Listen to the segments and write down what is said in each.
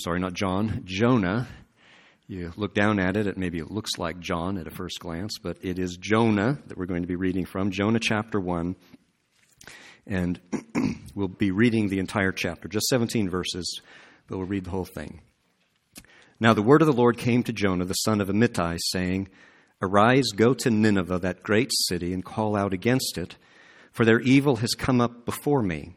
sorry, not John, Jonah. You look down at it, it maybe it looks like John at a first glance, but it is Jonah that we're going to be reading from, Jonah chapter 1. And we'll be reading the entire chapter, just 17 verses, but we'll read the whole thing. Now the word of the Lord came to Jonah, the son of Amittai, saying, Arise, go to Nineveh, that great city, and call out against it, for their evil has come up before me.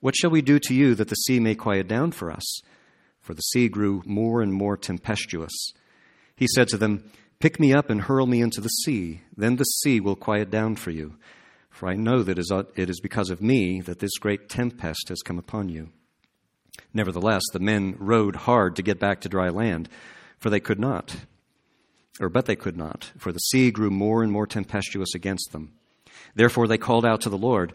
what shall we do to you that the sea may quiet down for us? For the sea grew more and more tempestuous. He said to them, Pick me up and hurl me into the sea. Then the sea will quiet down for you. For I know that it is because of me that this great tempest has come upon you. Nevertheless, the men rowed hard to get back to dry land, for they could not. Or, but they could not, for the sea grew more and more tempestuous against them. Therefore they called out to the Lord,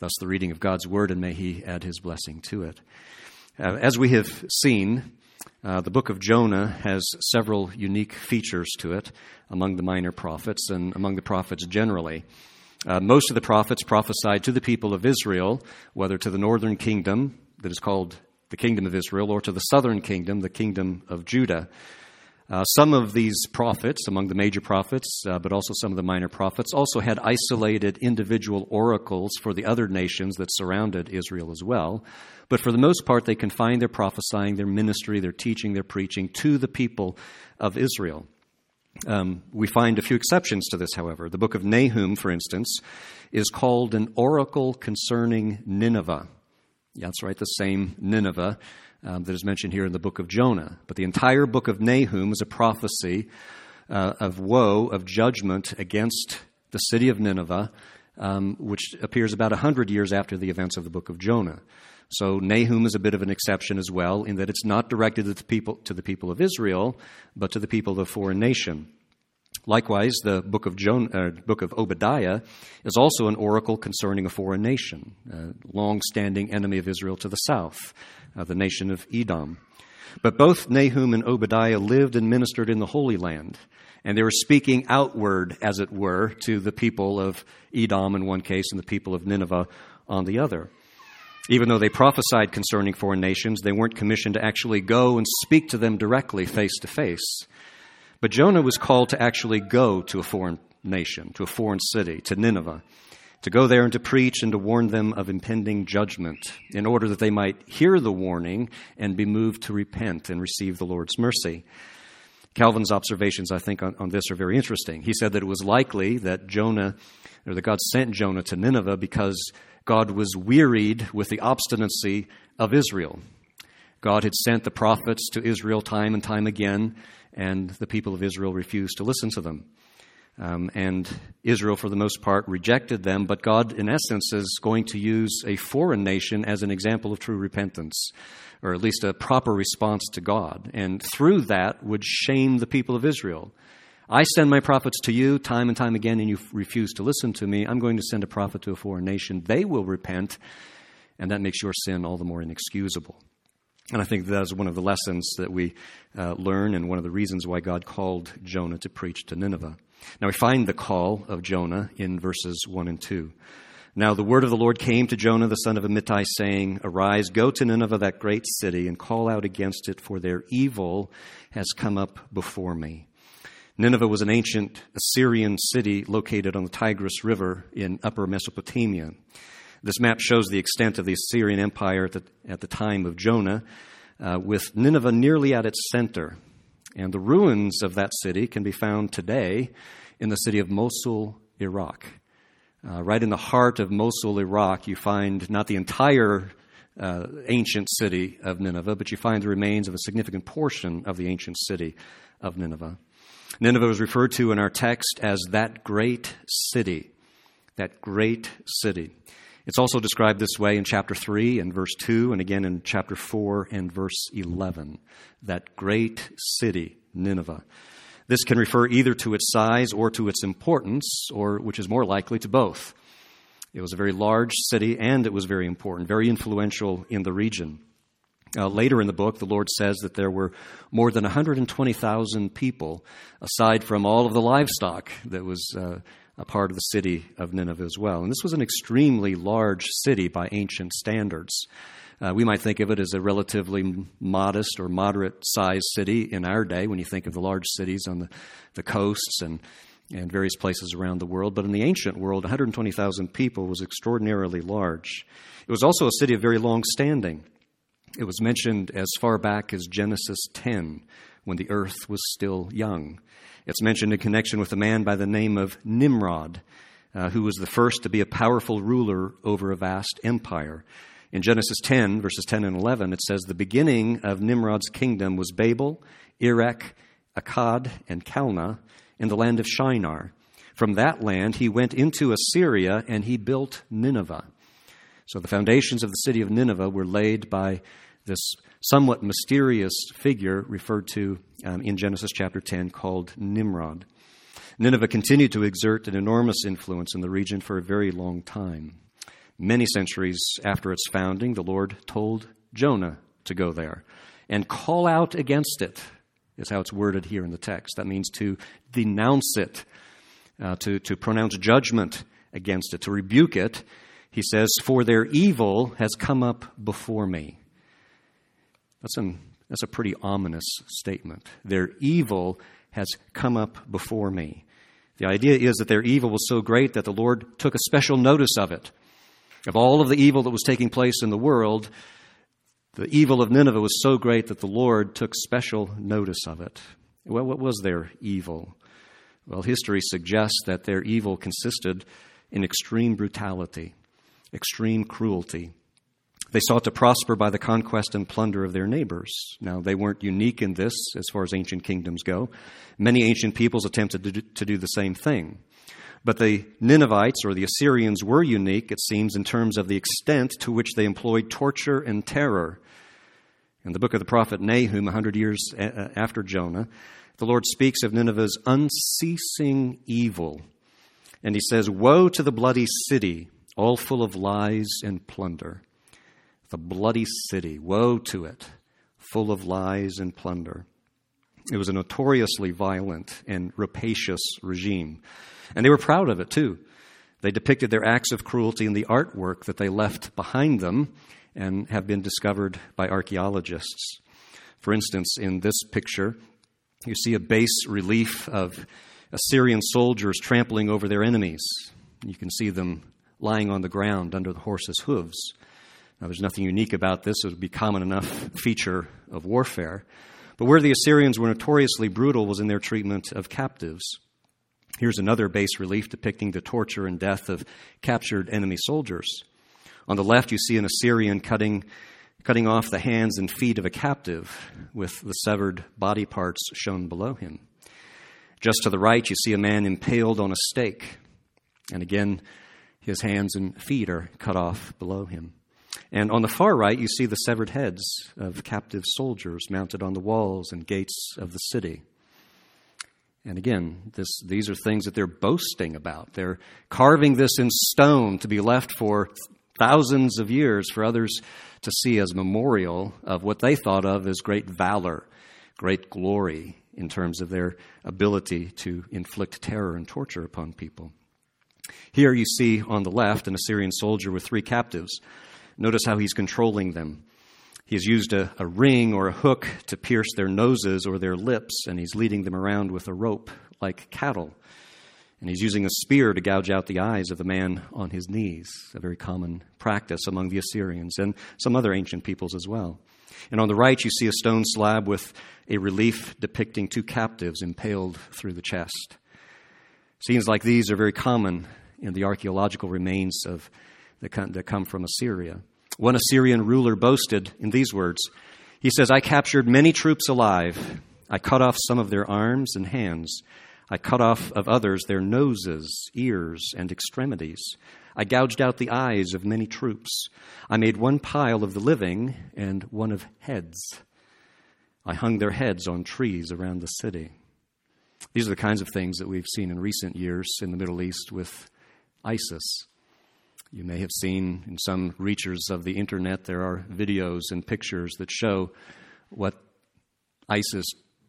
Thus, the reading of God's word, and may He add His blessing to it. Uh, as we have seen, uh, the book of Jonah has several unique features to it among the minor prophets and among the prophets generally. Uh, most of the prophets prophesied to the people of Israel, whether to the northern kingdom, that is called the kingdom of Israel, or to the southern kingdom, the kingdom of Judah. Uh, some of these prophets, among the major prophets, uh, but also some of the minor prophets, also had isolated individual oracles for the other nations that surrounded Israel as well. But for the most part, they confined their prophesying, their ministry, their teaching, their preaching to the people of Israel. Um, we find a few exceptions to this, however. The book of Nahum, for instance, is called an oracle concerning Nineveh. Yeah, that's right, the same Nineveh um, that is mentioned here in the book of Jonah. But the entire book of Nahum is a prophecy uh, of woe, of judgment against the city of Nineveh, um, which appears about 100 years after the events of the book of Jonah. So Nahum is a bit of an exception as well, in that it's not directed to the people, to the people of Israel, but to the people of a foreign nation. Likewise, the book of, Jonah, uh, book of Obadiah is also an oracle concerning a foreign nation, a long standing enemy of Israel to the south, uh, the nation of Edom. But both Nahum and Obadiah lived and ministered in the Holy Land, and they were speaking outward, as it were, to the people of Edom in one case and the people of Nineveh on the other. Even though they prophesied concerning foreign nations, they weren't commissioned to actually go and speak to them directly, face to face. But Jonah was called to actually go to a foreign nation, to a foreign city, to Nineveh, to go there and to preach and to warn them of impending judgment, in order that they might hear the warning and be moved to repent and receive the Lord's mercy. Calvin's observations, I think, on, on, this are very interesting. He said that it was likely that Jonah, or that God sent Jonah to Nineveh because God was wearied with the obstinacy of Israel. God had sent the prophets to Israel time and time again, and the people of Israel refused to listen to them. Um, and Israel, for the most part, rejected them, but God, in essence, is going to use a foreign nation as an example of true repentance, or at least a proper response to God. And through that, would shame the people of Israel. I send my prophets to you time and time again, and you refuse to listen to me. I'm going to send a prophet to a foreign nation. They will repent, and that makes your sin all the more inexcusable. And I think that is one of the lessons that we uh, learn, and one of the reasons why God called Jonah to preach to Nineveh. Now we find the call of Jonah in verses 1 and 2. Now the word of the Lord came to Jonah the son of Amittai, saying, Arise, go to Nineveh, that great city, and call out against it, for their evil has come up before me. Nineveh was an ancient Assyrian city located on the Tigris River in upper Mesopotamia. This map shows the extent of the Assyrian Empire at the, at the time of Jonah, uh, with Nineveh nearly at its center. And the ruins of that city can be found today in the city of Mosul, Iraq. Uh, right in the heart of Mosul, Iraq, you find not the entire uh, ancient city of Nineveh, but you find the remains of a significant portion of the ancient city of Nineveh. Nineveh was referred to in our text as that great city. That great city. It's also described this way in chapter 3 and verse 2, and again in chapter 4 and verse 11. That great city, Nineveh. This can refer either to its size or to its importance, or which is more likely to both. It was a very large city and it was very important, very influential in the region. Uh, later in the book, the Lord says that there were more than 120,000 people, aside from all of the livestock that was uh, a part of the city of Nineveh as well. And this was an extremely large city by ancient standards. Uh, we might think of it as a relatively modest or moderate sized city in our day when you think of the large cities on the, the coasts and, and various places around the world. But in the ancient world, 120,000 people was extraordinarily large. It was also a city of very long standing. It was mentioned as far back as Genesis 10, when the earth was still young. It's mentioned in connection with a man by the name of Nimrod, uh, who was the first to be a powerful ruler over a vast empire. In Genesis 10, verses 10 and 11, it says, The beginning of Nimrod's kingdom was Babel, Erech, Akkad, and Calneh in the land of Shinar. From that land he went into Assyria and he built Nineveh. So the foundations of the city of Nineveh were laid by this somewhat mysterious figure referred to um, in Genesis chapter 10 called Nimrod. Nineveh continued to exert an enormous influence in the region for a very long time. Many centuries after its founding, the Lord told Jonah to go there and call out against it, is how it's worded here in the text. That means to denounce it, uh, to, to pronounce judgment against it, to rebuke it. He says, For their evil has come up before me. That's, an, that's a pretty ominous statement. Their evil has come up before me. The idea is that their evil was so great that the Lord took a special notice of it. Of all of the evil that was taking place in the world, the evil of Nineveh was so great that the Lord took special notice of it. Well, what was their evil? Well, history suggests that their evil consisted in extreme brutality, extreme cruelty, they sought to prosper by the conquest and plunder of their neighbors. Now, they weren't unique in this as far as ancient kingdoms go. Many ancient peoples attempted to do, to do the same thing. But the Ninevites or the Assyrians were unique, it seems, in terms of the extent to which they employed torture and terror. In the book of the prophet Nahum, a hundred years after Jonah, the Lord speaks of Nineveh's unceasing evil. And he says, Woe to the bloody city, all full of lies and plunder the bloody city. Woe to it, full of lies and plunder. It was a notoriously violent and rapacious regime. And they were proud of it, too. They depicted their acts of cruelty in the artwork that they left behind them and have been discovered by archaeologists. For instance, in this picture, you see a bas relief of Assyrian soldiers trampling over their enemies. You can see them lying on the ground under the horses' hooves. Now, there's nothing unique about this. It would be common enough feature of warfare. But where the Assyrians were notoriously brutal was in their treatment of captives. Here's another bas relief depicting the torture and death of captured enemy soldiers. On the left, you see an Assyrian cutting cutting off the hands and feet of a captive with the severed body parts shown below him. Just to the right, you see a man impaled on a stake. And again, his hands and feet are cut off below him. And on the far right, you see the severed heads of captive soldiers mounted on the walls and gates of the city. And again, this, these are things that they're boasting about. They're carving this in stone to be left for thousands of years for others to see as memorial of what they thought of as great valor, great glory in terms of their ability to inflict terror and torture upon people. Here you see on the left an Assyrian soldier with three captives. Notice how he's controlling them. He has used a, a, ring or a hook to pierce their noses or their lips, and he's leading them around with a rope like cattle. And he's using a spear to gouge out the eyes of the man on his knees, a very common practice among the Assyrians and some other ancient peoples as well. And on the right, you see a stone slab with a relief depicting two captives impaled through the chest. Scenes like these are very common in the archaeological remains of that come from Assyria. One Assyrian ruler boasted in these words He says, I captured many troops alive. I cut off some of their arms and hands. I cut off of others their noses, ears, and extremities. I gouged out the eyes of many troops. I made one pile of the living and one of heads. I hung their heads on trees around the city. These are the kinds of things that we've seen in recent years in the Middle East with ISIS. You may have seen in some reachers of the internet, there are videos and pictures that show what ISIS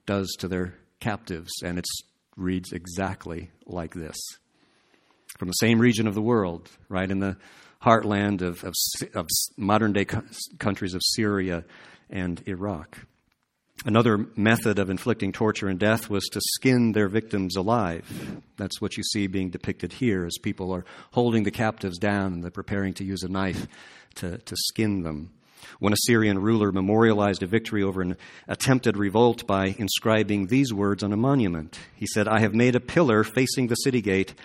does to their captives, and it reads exactly like this. From the same region of the world, right in the heartland of, of, of modern day countries of Syria and Iraq. Another method of inflicting torture and death was to skin their victims alive. That's what you see being depicted here as people are holding the captives down and they're preparing to use a knife to, to skin them. One Assyrian ruler memorialized a victory over an attempted revolt by inscribing these words on a monument. He said, I have made a pillar facing the city gate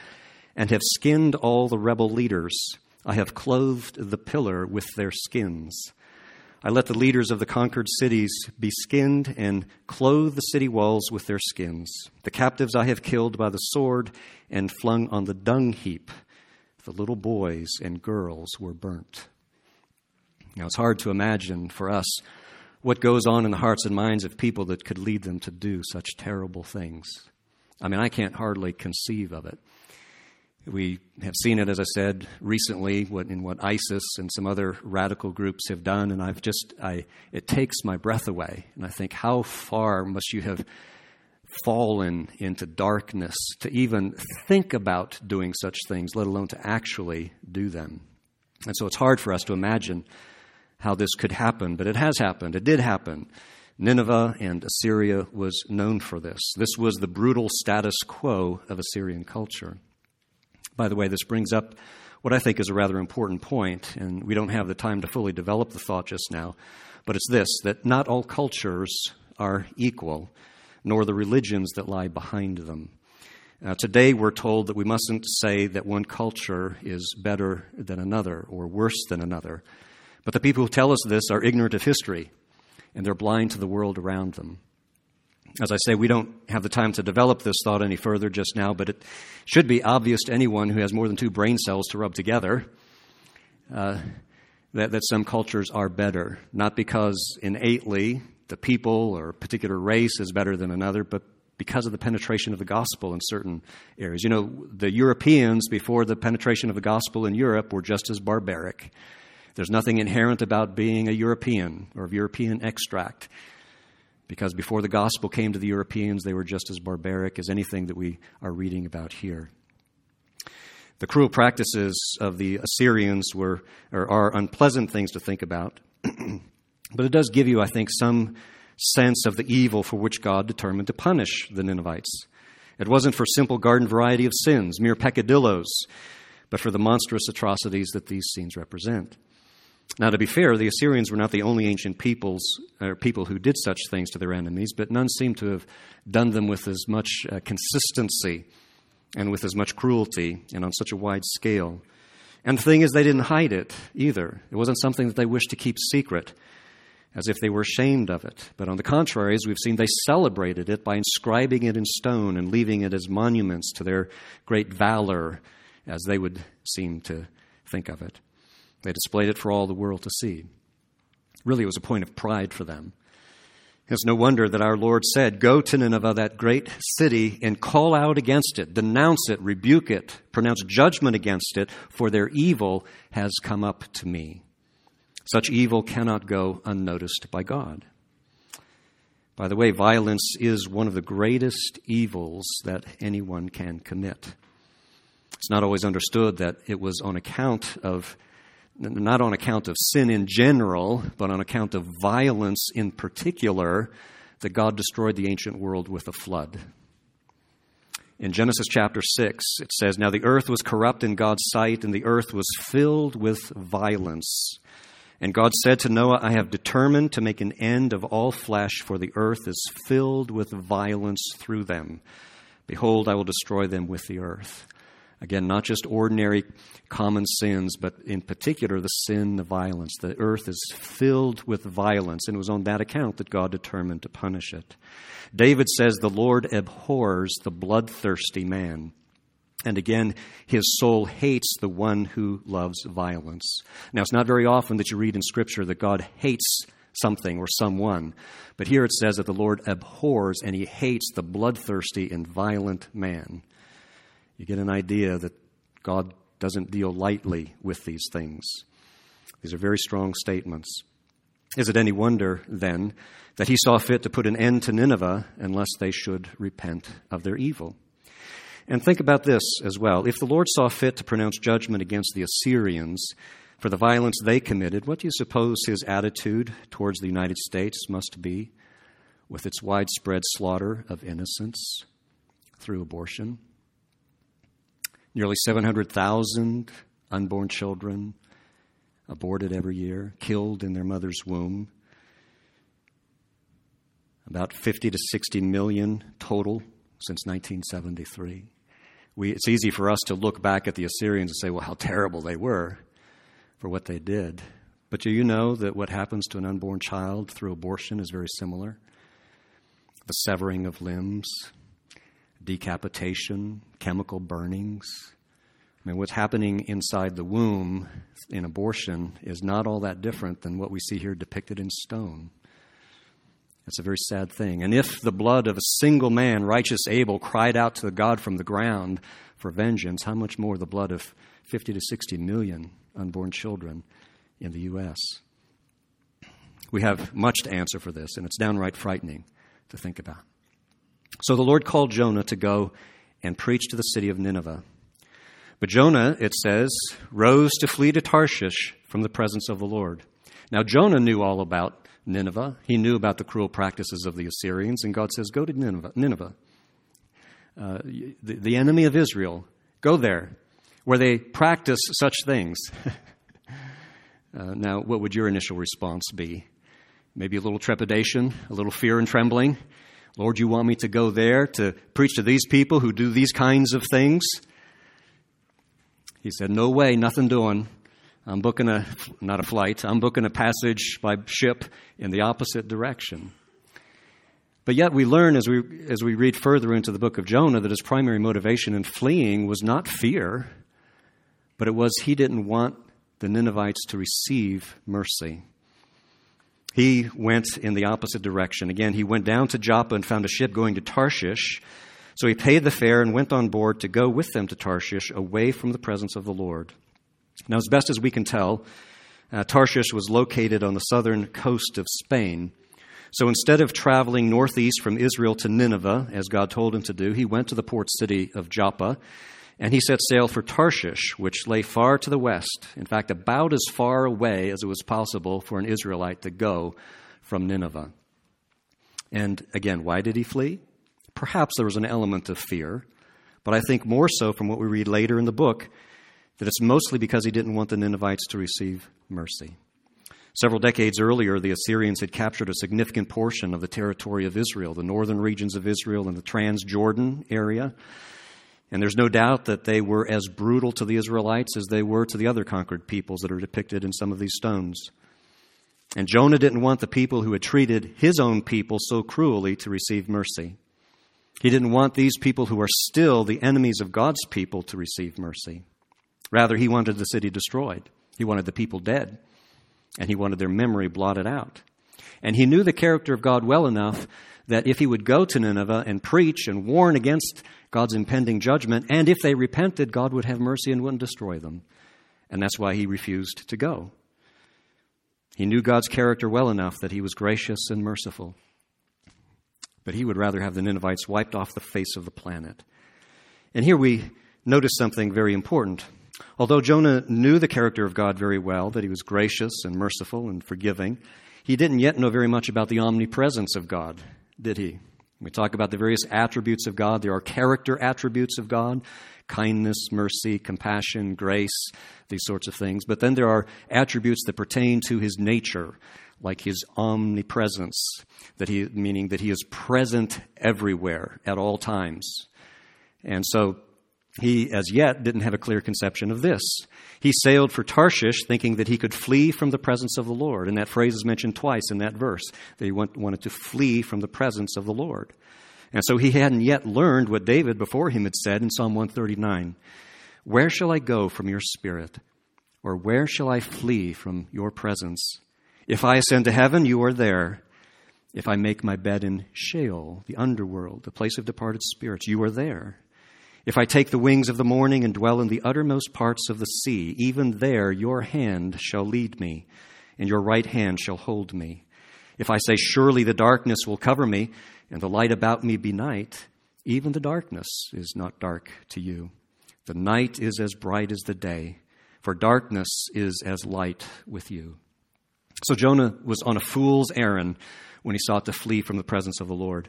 and have skinned all the rebel leaders. I have clothed the pillar with their skins. I let the leaders of the conquered cities be skinned and clothe the city walls with their skins. The captives I have killed by the sword and flung on the dung heap. The little boys and girls were burnt. Now, it's hard to imagine for us what goes on in the hearts and minds of people that could lead them to do such terrible things. I mean, I can't hardly conceive of it. We have seen it, as I said, recently what, in what ISIS and some other radical groups have done, and I've just, I, it takes my breath away. And I think, how far must you have fallen into darkness to even think about doing such things, let alone to actually do them? And so it's hard for us to imagine how this could happen, but it has happened. It did happen. Nineveh and Assyria was known for this. This was the brutal status quo of Assyrian culture. By the way, this brings up what I think is a rather important point, and we don't have the time to fully develop the thought just now, but it's this that not all cultures are equal, nor the religions that lie behind them. Uh, today, we're told that we mustn't say that one culture is better than another or worse than another. But the people who tell us this are ignorant of history, and they're blind to the world around them. As I say, we don't have the time to develop this thought any further just now, but it should be obvious to anyone who has more than two brain cells to rub together uh, that, that some cultures are better. Not because innately the people or a particular race is better than another, but because of the penetration of the gospel in certain areas. You know, the Europeans, before the penetration of the gospel in Europe, were just as barbaric there's nothing inherent about being a European or of European extract, because before the gospel came to the Europeans, they were just as barbaric as anything that we are reading about here. The cruel practices of the Assyrians were, or are unpleasant things to think about, but it does give you, I think, some sense of the evil for which God determined to punish the Ninevites. It wasn't for simple garden variety of sins, mere peccadillos, but for the monstrous atrocities that these scenes represent. Now, to be fair, the Assyrians were not the only ancient peoples or people who did such things to their enemies, but none seem to have done them with as much uh, consistency and with as much cruelty and on such a wide scale. And the thing is, they didn't hide it either. It wasn't something that they wished to keep secret. as if they were ashamed of it. But on the contrary, as we've seen, they celebrated it by inscribing it in stone and leaving it as monuments to their great valor, as they would seem to think of it. They displayed it for all the world to see. Really, it was a point of pride for them. It's no wonder that our Lord said, Go to Nineveh, that great city, and call out against it, denounce it, rebuke it, pronounce judgment against it, for their evil has come up to me. Such evil cannot go unnoticed by God. By the way, violence is one of the greatest evils that anyone can commit. It's not always understood that it was on account of not on account of sin in general, but on account of violence in particular, that God destroyed the ancient world with a flood. In Genesis chapter 6, it says, Now the earth was corrupt in God's sight, and the earth was filled with violence. And God said to Noah, I have determined to make an end of all flesh, for the earth is filled with violence through them. Behold, I will destroy them with the earth. Again, not just ordinary common sins, but in particular the sin, the violence. The earth is filled with violence, and it was on that account that God determined to punish it. David says, The Lord abhors the bloodthirsty man. And again, his soul hates the one who loves violence. Now, it's not very often that you read in Scripture that God hates something or someone, but here it says that the Lord abhors and he hates the bloodthirsty and violent man you get an idea that God doesn't deal lightly with these things. These are very strong statements. Is it any wonder, then, that he saw fit to put an end to Nineveh unless they should repent of their evil? And think about this as well. If the Lord saw fit to pronounce judgment against the Assyrians for the violence they committed, what do you suppose his attitude towards the United States must be with its widespread slaughter of innocents through abortion? Nearly 700,000 unborn children aborted every year, killed in their mother's womb. About 50 to 60 million total since 1973. We, it's easy for us to look back at the Assyrians and say, well, how terrible they were for what they did. But do you know that what happens to an unborn child through abortion is very similar? The severing of limbs, decapitation, chemical burnings. I mean, what's happening inside the womb in abortion is not all that different than what we see here depicted in stone. It's a very sad thing. And if the blood of a single man, righteous Abel, cried out to the God from the ground for vengeance, how much more the blood of 50 to 60 million unborn children in the U.S.? We have much to answer for this, and it's downright frightening to think about. So the Lord called Jonah to go and preach to the city of Nineveh. But Jonah, it says, rose to flee to Tarshish from the presence of the Lord. Now, Jonah knew all about Nineveh. He knew about the cruel practices of the Assyrians, and God says, Go to Nineveh, Nineveh uh, the, the enemy of Israel. Go there, where they practice such things. uh, now, what would your initial response be? Maybe a little trepidation, a little fear and trembling. Lord, you want me to go there to preach to these people who do these kinds of things? He said, No way, nothing doing. I'm booking a, not a flight, I'm booking a passage by ship in the opposite direction. But yet we learn as we, as we read further into the book of Jonah that his primary motivation in fleeing was not fear, but it was he didn't want the Ninevites to receive mercy. He went in the opposite direction. Again, he went down to Joppa and found a ship going to Tarshish. So he paid the fare and went on board to go with them to Tarshish, away from the presence of the Lord. Now, as best as we can tell, uh, Tarshish was located on the southern coast of Spain. So instead of traveling northeast from Israel to Nineveh, as God told him to do, he went to the port city of Joppa and he set sail for Tarshish, which lay far to the west, in fact, about as far away as it was possible for an Israelite to go from Nineveh. And again, why did he flee? Perhaps there was an element of fear, but I think more so from what we read later in the book that it's mostly because he didn't want the Ninevites to receive mercy. Several decades earlier, the Assyrians had captured a significant portion of the territory of Israel, the northern regions of Israel and the Transjordan area. And there's no doubt that they were as brutal to the Israelites as they were to the other conquered peoples that are depicted in some of these stones. And Jonah didn't want the people who had treated his own people so cruelly to receive mercy. He didn't want these people who are still the enemies of God's people to receive mercy. Rather, he wanted the city destroyed. He wanted the people dead. And he wanted their memory blotted out. And he knew the character of God well enough that if he would go to Nineveh and preach and warn against God's impending judgment, and if they repented, God would have mercy and wouldn't destroy them. And that's why he refused to go. He knew God's character well enough that he was gracious and merciful. But he would rather have the Ninevites wiped off the face of the planet. And here we notice something very important. Although Jonah knew the character of God very well, that he was gracious and merciful and forgiving, he didn't yet know very much about the omnipresence of God, did he? We talk about the various attributes of God. There are character attributes of God kindness, mercy, compassion, grace, these sorts of things. But then there are attributes that pertain to his nature, like his omnipresence, that he, meaning that he is present everywhere at all times. And so he, as yet, didn't have a clear conception of this. He sailed for Tarshish thinking that he could flee from the presence of the Lord. And that phrase is mentioned twice in that verse, that he wanted to flee from the presence of the Lord. And so he hadn't yet learned what David before him had said in Psalm 139 Where shall I go from your spirit? Or where shall I flee from your presence? If I ascend to heaven, you are there. If I make my bed in Sheol, the underworld, the place of departed spirits, you are there. If I take the wings of the morning and dwell in the uttermost parts of the sea, even there your hand shall lead me, and your right hand shall hold me. If I say, Surely the darkness will cover me, and the light about me be night, even the darkness is not dark to you. The night is as bright as the day, for darkness is as light with you. So Jonah was on a fool's errand when he sought to flee from the presence of the Lord.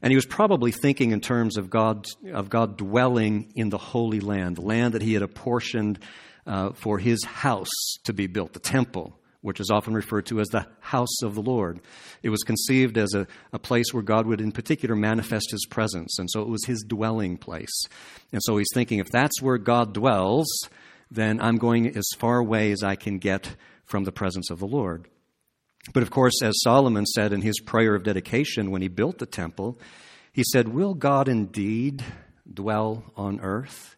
And he was probably thinking in terms of God, of God dwelling in the Holy Land, the land that he had apportioned uh, for his house to be built, the temple which is often referred to as the house of the Lord. It was conceived as a, a place where God would, in particular, manifest his presence. And so it was his dwelling place. And so he's thinking, if that's where God dwells, then I'm going as far away as I can get from the presence of the Lord. But of course, as Solomon said in his prayer of dedication when he built the temple, he said, Will God indeed dwell on earth?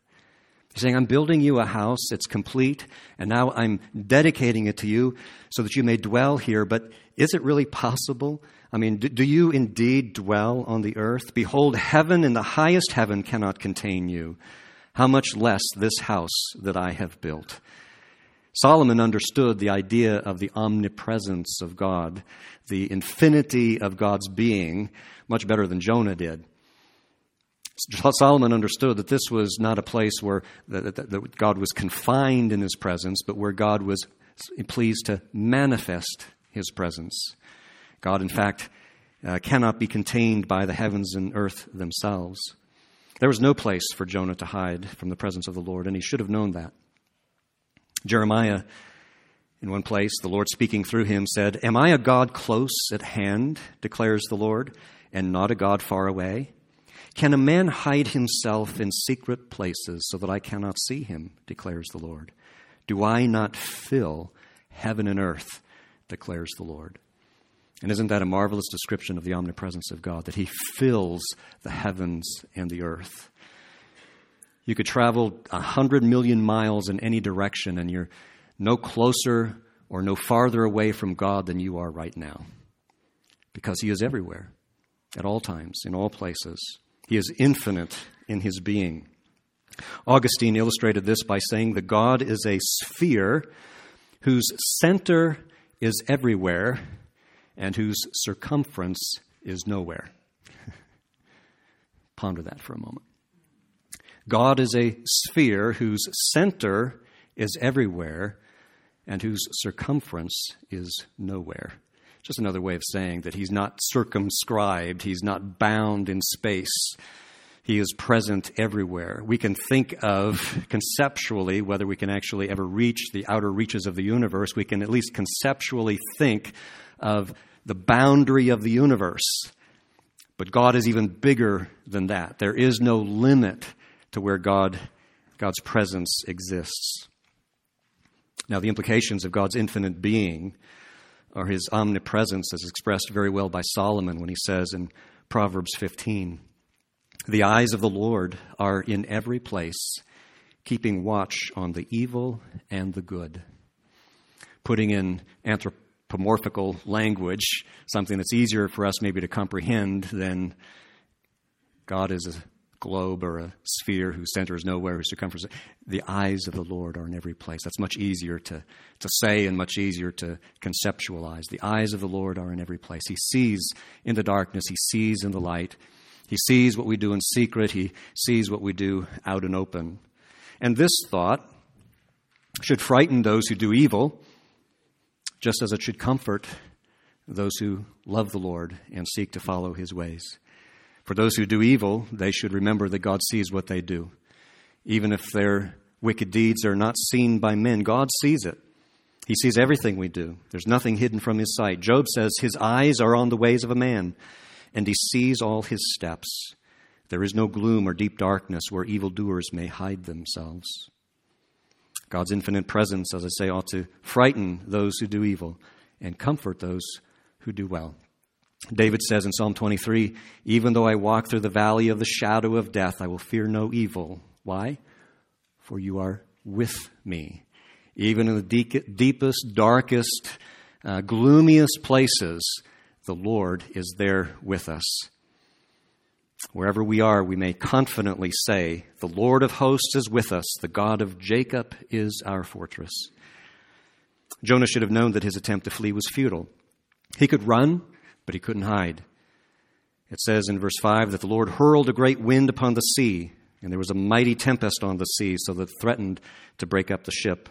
He's saying, I'm building you a house, it's complete, and now I'm dedicating it to you so that you may dwell here. But is it really possible? I mean, do, do you indeed dwell on the earth? Behold, heaven and the highest heaven cannot contain you. How much less this house that I have built? Solomon understood the idea of the omnipresence of God, the infinity of God's being, much better than Jonah did. Solomon understood that this was not a place where God was confined in his presence, but where God was pleased to manifest his presence. God, in fact, uh, cannot be contained by the heavens and earth themselves. There was no place for Jonah to hide from the presence of the Lord, and he should have known that. Jeremiah, in one place, the Lord speaking through him said, Am I a God close at hand, declares the Lord, and not a God far away? Can a man hide himself in secret places so that I cannot see him? declares the Lord. Do I not fill heaven and earth? declares the Lord. And isn't that a marvelous description of the omnipresence of God, that He fills the heavens and the earth? You could travel a hundred million miles in any direction, and you're no closer or no farther away from God than you are right now, because He is everywhere, at all times, in all places. He is infinite in his being. Augustine illustrated this by saying that God is a sphere whose center is everywhere and whose circumference is nowhere. Ponder that for a moment. God is a sphere whose center is everywhere and whose circumference is nowhere just another way of saying that he's not circumscribed, he's not bound in space. He is present everywhere. We can think of conceptually, whether we can actually ever reach the outer reaches of the universe, we can at least conceptually think of the boundary of the universe. But God is even bigger than that. There is no limit to where God, God's presence exists. Now, the implications of God's infinite being or his omnipresence is expressed very well by Solomon when he says in Proverbs 15 The eyes of the Lord are in every place, keeping watch on the evil and the good. Putting in anthropomorphical language, something that's easier for us maybe to comprehend than God is a globe or a sphere whose center is nowhere, whose circumference. The eyes of the Lord are in every place. That's much easier to, to say and much easier to conceptualize. The eyes of the Lord are in every place. He sees in the darkness, He sees in the light. He sees what we do in secret, He sees what we do out and open. And this thought should frighten those who do evil, just as it should comfort those who love the Lord and seek to follow His ways. For those who do evil, they should remember that God sees what they do. Even if their wicked deeds are not seen by men, God sees it. He sees everything we do. There's nothing hidden from his sight. Job says, His eyes are on the ways of a man, and he sees all his steps. There is no gloom or deep darkness where evildoers may hide themselves. God's infinite presence, as I say, ought to frighten those who do evil and comfort those who do well. David says in Psalm 23 Even though I walk through the valley of the shadow of death, I will fear no evil. Why? For you are with me. Even in the deepest, darkest, uh, gloomiest places, the Lord is there with us. Wherever we are, we may confidently say, The Lord of hosts is with us, the God of Jacob is our fortress. Jonah should have known that his attempt to flee was futile. He could run, but he couldn't hide. It says in verse 5 that the Lord hurled a great wind upon the sea, and there was a mighty tempest on the sea, so that threatened to break up the ship.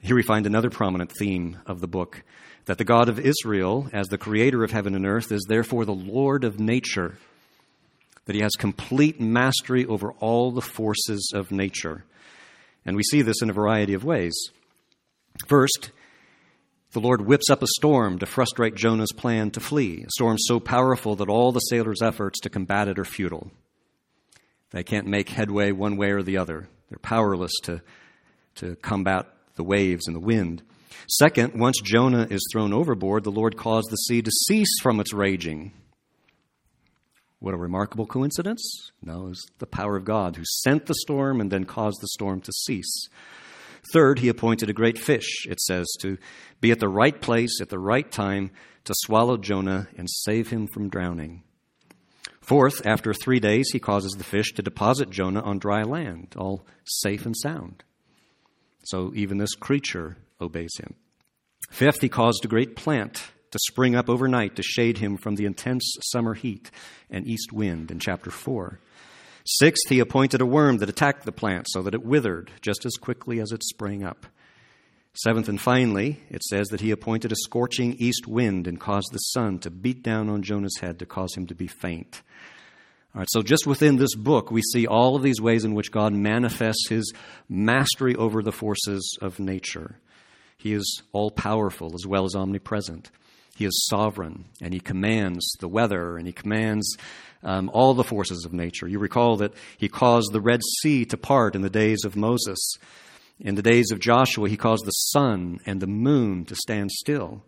Here we find another prominent theme of the book that the God of Israel, as the creator of heaven and earth, is therefore the Lord of nature, that he has complete mastery over all the forces of nature. And we see this in a variety of ways. First, the Lord whips up a storm to frustrate Jonah's plan to flee, a storm so powerful that all the sailors' efforts to combat it are futile. They can't make headway one way or the other. They're powerless to, to combat the waves and the wind. Second, once Jonah is thrown overboard, the Lord caused the sea to cease from its raging. What a remarkable coincidence? No, it's the power of God who sent the storm and then caused the storm to cease. Third, he appointed a great fish, it says, to be at the right place at the right time to swallow Jonah and save him from drowning. Fourth, after three days, he causes the fish to deposit Jonah on dry land, all safe and sound. So even this creature obeys him. Fifth, he caused a great plant to spring up overnight to shade him from the intense summer heat and east wind in chapter 4. Sixth, he appointed a worm that attacked the plant so that it withered just as quickly as it sprang up. Seventh and finally, it says that he appointed a scorching east wind and caused the sun to beat down on Jonah's head to cause him to be faint. All right, so just within this book, we see all of these ways in which God manifests his mastery over the forces of nature. He is all powerful as well as omnipresent. He is sovereign, and he commands the weather, and he commands um, all the forces of nature. You recall that he caused the Red Sea to part in the days of Moses. In the days of Joshua, he caused the sun and the moon to stand still.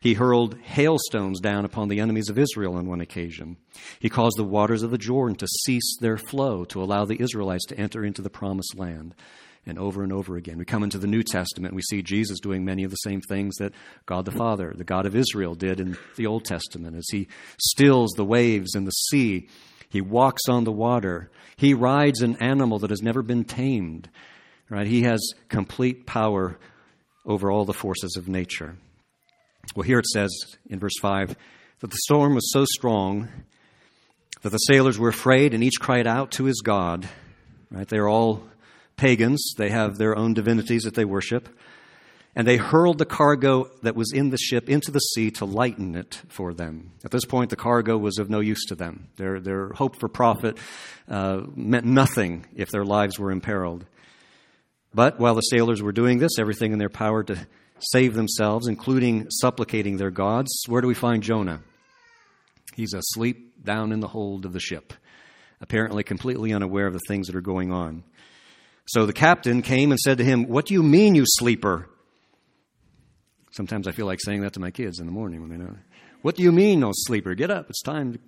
He hurled hailstones down upon the enemies of Israel on one occasion. He caused the waters of the Jordan to cease their flow to allow the Israelites to enter into the promised land and over and over again. We come into the New Testament we see Jesus doing many of the same things that God the Father, the God of Israel, did in the Old Testament as he stills the waves in the sea. He walks on the water. He rides an animal that has never been tamed. Right? He has complete power over all the forces of nature. Well, here it says in verse 5 that the storm was so strong that the sailors were afraid and each cried out to his God. Right? They're all pagans. They have their own divinities that they worship. And they hurled the cargo that was in the ship into the sea to lighten it for them. At this point, the cargo was of no use to them. Their, their hope for profit uh, meant nothing if their lives were imperiled. But while the sailors were doing this, everything in their power to save themselves, including supplicating their gods, where do we find Jonah? He's asleep down in the hold of the ship, apparently completely unaware of the things that are going on. So the captain came and said to him, What do you mean, you sleeper? Sometimes I feel like saying that to my kids in the morning when they know. What do you mean, no sleeper? Get up. It's time,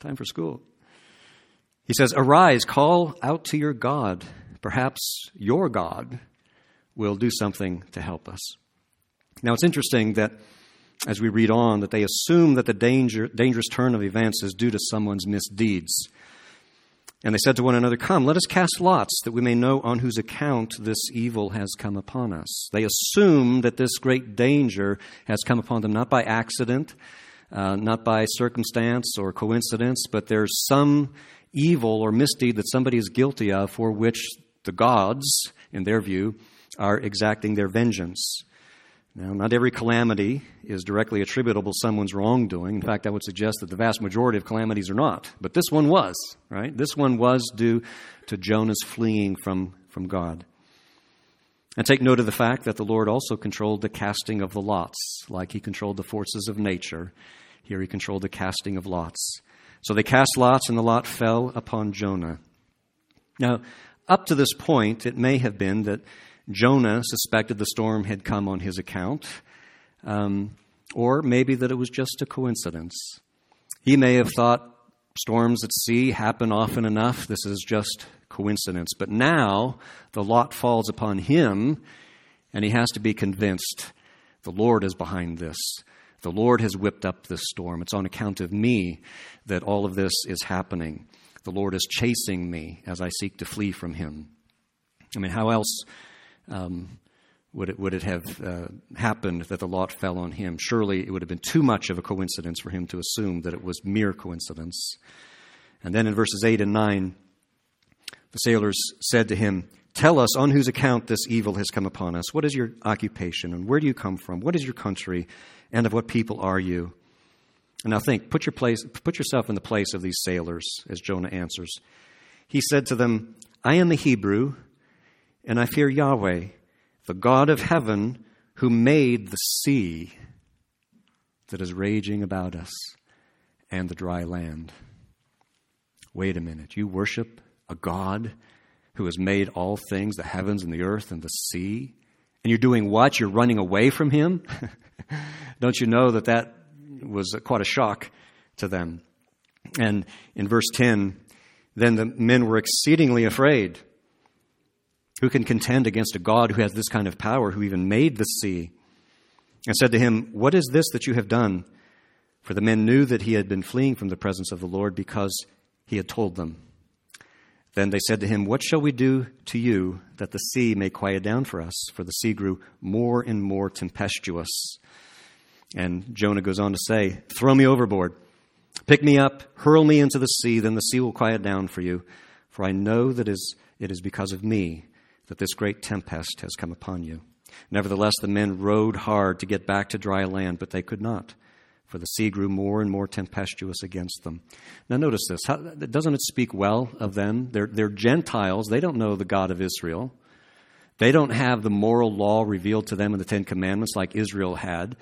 time for school. He says, Arise, call out to your God. Perhaps your God will do something to help us. Now, it's interesting that as we read on, that they assume that the danger, dangerous turn of events is due to someone's misdeeds. And they said to one another, Come, let us cast lots, that we may know on whose account this evil has come upon us. They assume that this great danger has come upon them not by accident, uh, not by circumstance or coincidence, but there's some evil or misdeed that somebody is guilty of for which the gods, in their view, are exacting their vengeance. Now, not every calamity is directly attributable to someone's wrongdoing. In fact, I would suggest that the vast majority of calamities are not. But this one was, right? This one was due to Jonah's fleeing from, from God. And take note of the fact that the Lord also controlled the casting of the lots, like he controlled the forces of nature. Here he controlled the casting of lots. So they cast lots, and the lot fell upon Jonah. Now, up to this point, it may have been that Jonah suspected the storm had come on his account, um, or maybe that it was just a coincidence. He may have thought storms at sea happen often enough, this is just coincidence. But now the lot falls upon him, and he has to be convinced the Lord is behind this. The Lord has whipped up this storm. It's on account of me that all of this is happening. The Lord is chasing me as I seek to flee from him. I mean, how else um, would it, would it have uh, happened that the lot fell on him? Surely it would have been too much of a coincidence for him to assume that it was mere coincidence. And then in verses 8 and 9, the sailors said to him, Tell us on whose account this evil has come upon us. What is your occupation, and where do you come from? What is your country, and of what people are you? And now think, put, your place, put yourself in the place of these sailors, as Jonah answers. He said to them, I am a Hebrew and I fear Yahweh, the God of heaven, who made the sea that is raging about us and the dry land. Wait a minute. You worship a God who has made all things, the heavens and the earth and the sea? And you're doing what? You're running away from him? Don't you know that that was quite a shock to them? And in verse 10, then the men were exceedingly afraid who can contend against a God who has this kind of power, who even made the sea? And said to him, What is this that you have done? For the men knew that he had been fleeing from the presence of the Lord because he had told them. Then they said to him, What shall we do to you that the sea may quiet down for us? For the sea grew more and more tempestuous. And Jonah goes on to say, Throw me overboard. Pick me up, hurl me into the sea, then the sea will quiet down for you. For I know that it is because of me that this great tempest has come upon you. Nevertheless, the men rowed hard to get back to dry land, but they could not, for the sea grew more and more tempestuous against them. Now, notice this. How, doesn't it speak well of them? They're, they're Gentiles. They don't know the God of Israel. They don't have the moral law revealed to them in the Ten Commandments like Israel had.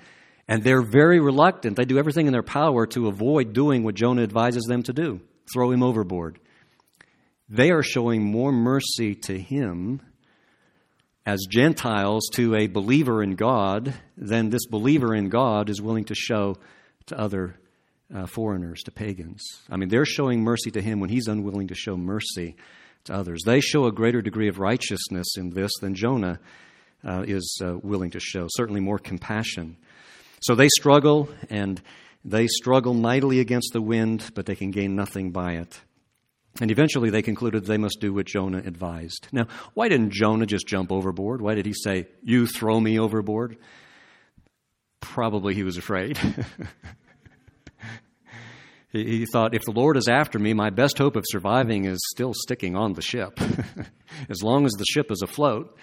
And they're very reluctant. They do everything in their power to avoid doing what Jonah advises them to do throw him overboard. They are showing more mercy to him as Gentiles to a believer in God, then this believer in God is willing to show to other uh, foreigners, to pagans. I mean, they're showing mercy to him when he's unwilling to show mercy to others. They show a greater degree of righteousness in this than Jonah uh, is uh, willing to show, certainly more compassion. So they struggle, and they struggle mightily against the wind, but they can gain nothing by it. And eventually they concluded they must do what Jonah advised. Now, why didn't Jonah just jump overboard? Why did he say, You throw me overboard? Probably he was afraid. he, thought, If the Lord is after me, my best hope of surviving is still sticking on the ship. as long as the ship is afloat.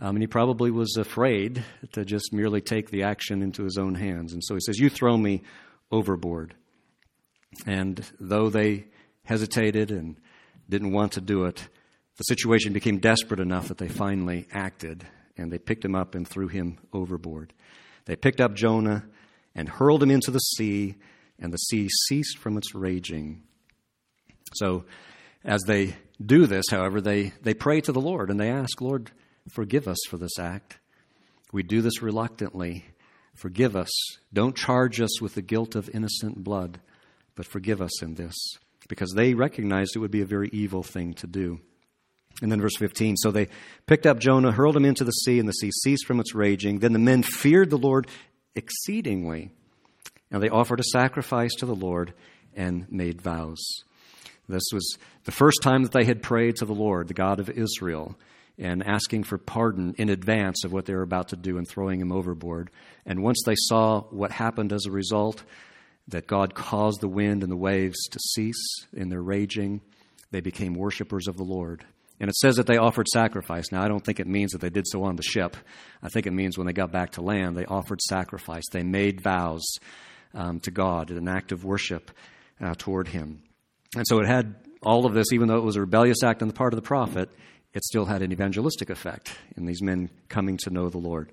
Um, and he probably was afraid to just merely take the action into his own hands. And so he says, You throw me overboard. And though they hesitated and didn't want to do it, the situation became desperate enough that they finally acted and they picked him up and threw him overboard. They picked up Jonah and hurled him into the sea, and the sea ceased from its raging. So, as they do this, however, they, they pray to the Lord and they ask, Lord, forgive us for this act. We do this reluctantly. Forgive us. Don't charge us with the guilt of innocent blood, but forgive us in this. Because they recognized it would be a very evil thing to do. And then verse 15 So they picked up Jonah, hurled him into the sea, and the sea ceased from its raging. Then the men feared the Lord exceedingly. And they offered a sacrifice to the Lord and made vows. This was the first time that they had prayed to the Lord, the God of Israel, and asking for pardon in advance of what they were about to do and throwing him overboard. And once they saw what happened as a result, that God caused the wind and the waves to cease in their raging, they became worshippers of the Lord. And it says that they offered sacrifice. Now, I don't think it means that they did so on the ship. I think it means when they got back to land, they offered sacrifice. They made vows um, to God, an act of worship uh, toward Him. And so it had all of this, even though it was a rebellious act on the part of the prophet, it still had an evangelistic effect in these men coming to know the Lord.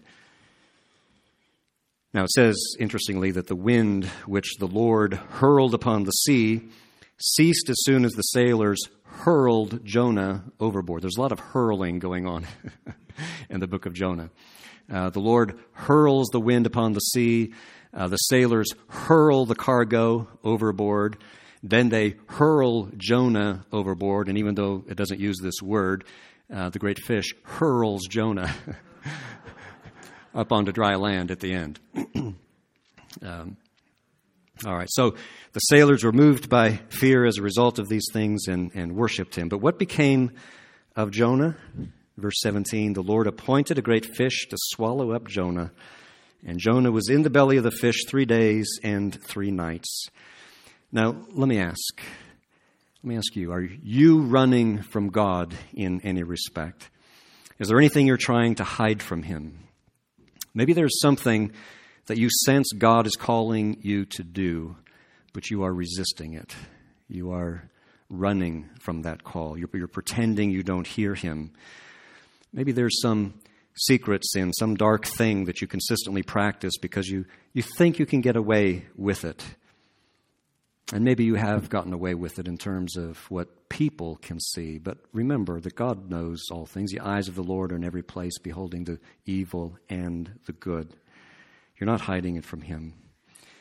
Now it says, interestingly, that the wind which the Lord hurled upon the sea ceased as soon as the sailors hurled Jonah overboard. There's a lot of hurling going on in the book of Jonah. Uh, the Lord hurls the wind upon the sea. Uh, the sailors hurl the cargo overboard. Then they hurl Jonah overboard. And even though it doesn't use this word, uh, the great fish hurls Jonah up onto dry land at the end. um, all right, so the sailors were moved by fear as a result of these things and, and worshiped him. But what became of Jonah? Verse 17 The Lord appointed a great fish to swallow up Jonah. And Jonah was in the belly of the fish three days and three nights. Now, let me ask. Let me ask you are you running from God in any respect? Is there anything you're trying to hide from Him? Maybe there's something that you sense God is calling you to do, but you are resisting it. You are running from that call. You're, you're pretending you don't hear Him. Maybe there's some secret sin, some dark thing that you consistently practice because you, you think you can get away with it. And maybe you have gotten away with it in terms of what people can see. But remember that God knows all things. The eyes of the Lord are in every place, beholding the evil and the good. You're not hiding it from Him.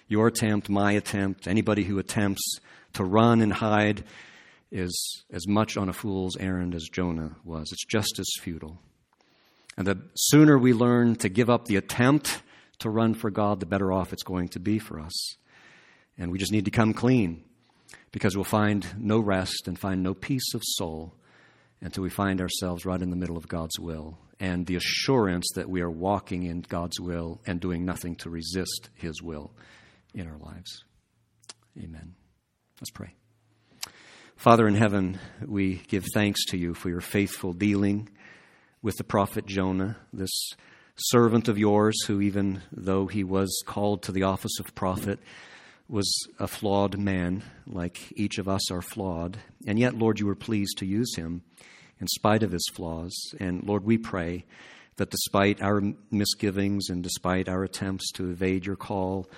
Your attempt, my attempt, anybody who attempts to run and hide is as much on a fool's errand as Jonah was. It's just as futile. And the sooner we learn to give up the attempt to run for God, the better off it's going to be for us. And we just need to come clean because we'll find no rest and find no peace of soul until we find ourselves right in the middle of God's will and the assurance that we are walking in God's will and doing nothing to resist His will in our lives. Amen. Let's pray. Father in heaven, we give thanks to you for your faithful dealing with the prophet Jonah, this servant of yours who, even though he was called to the office of prophet, was a flawed man, like each of us are flawed. And yet, Lord, you were pleased to use him in spite of his flaws. And Lord, we pray that despite our misgivings and despite our attempts to evade your call,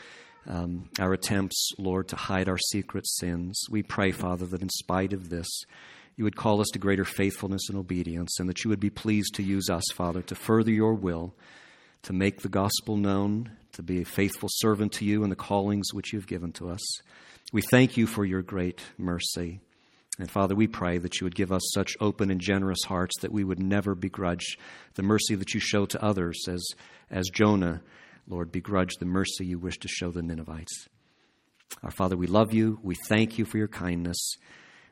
um, our attempts, Lord, to hide our secret sins, we pray, Father, that in spite of this, you would call us to greater faithfulness and obedience, and that you would be pleased to use us, Father, to further your will, to make the gospel known, to be a faithful servant to you and the callings which you've given to us. We thank you for your great mercy. And Father, we pray that you would give us such open and generous hearts that we would never begrudge the mercy that you show to others, as, as Jonah, Lord, begrudged the mercy you wish to show the Ninevites. Our Father, we love you. We thank you for your kindness.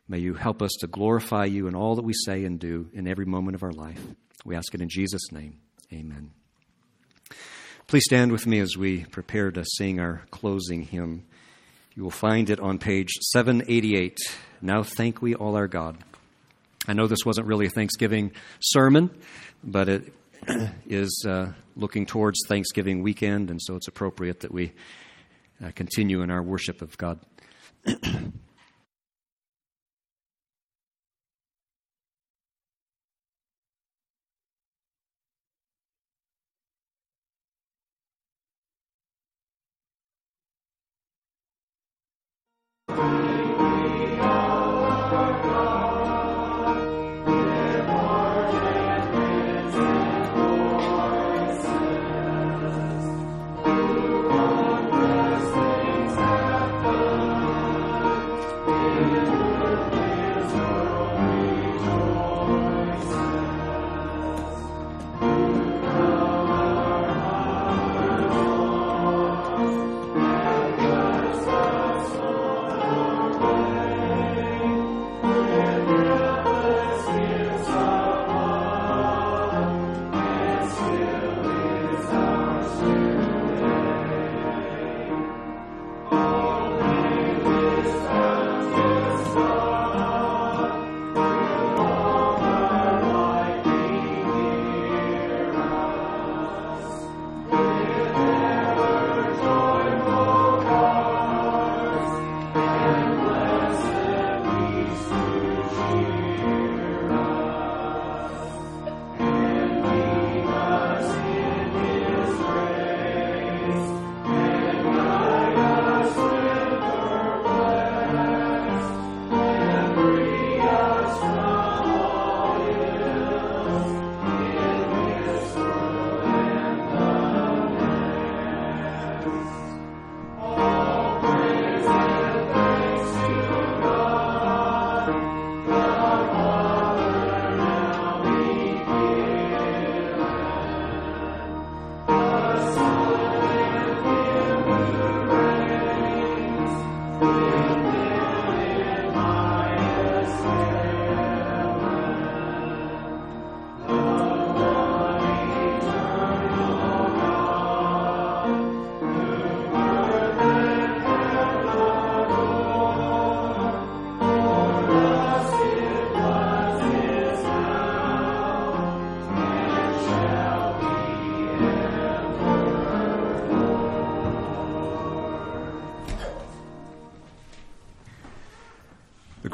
May you help us to glorify you in all that we say and do in every moment of our life. We ask it in Jesus' name. Amen. Please stand with me as we prepare to sing our closing hymn. You will find it on page 788. Now thank we all our God. I know this wasn't really a Thanksgiving sermon, but it is uh, looking towards Thanksgiving weekend, and so it's appropriate that we uh, continue in our worship of God.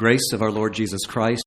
grace of our Lord Jesus Christ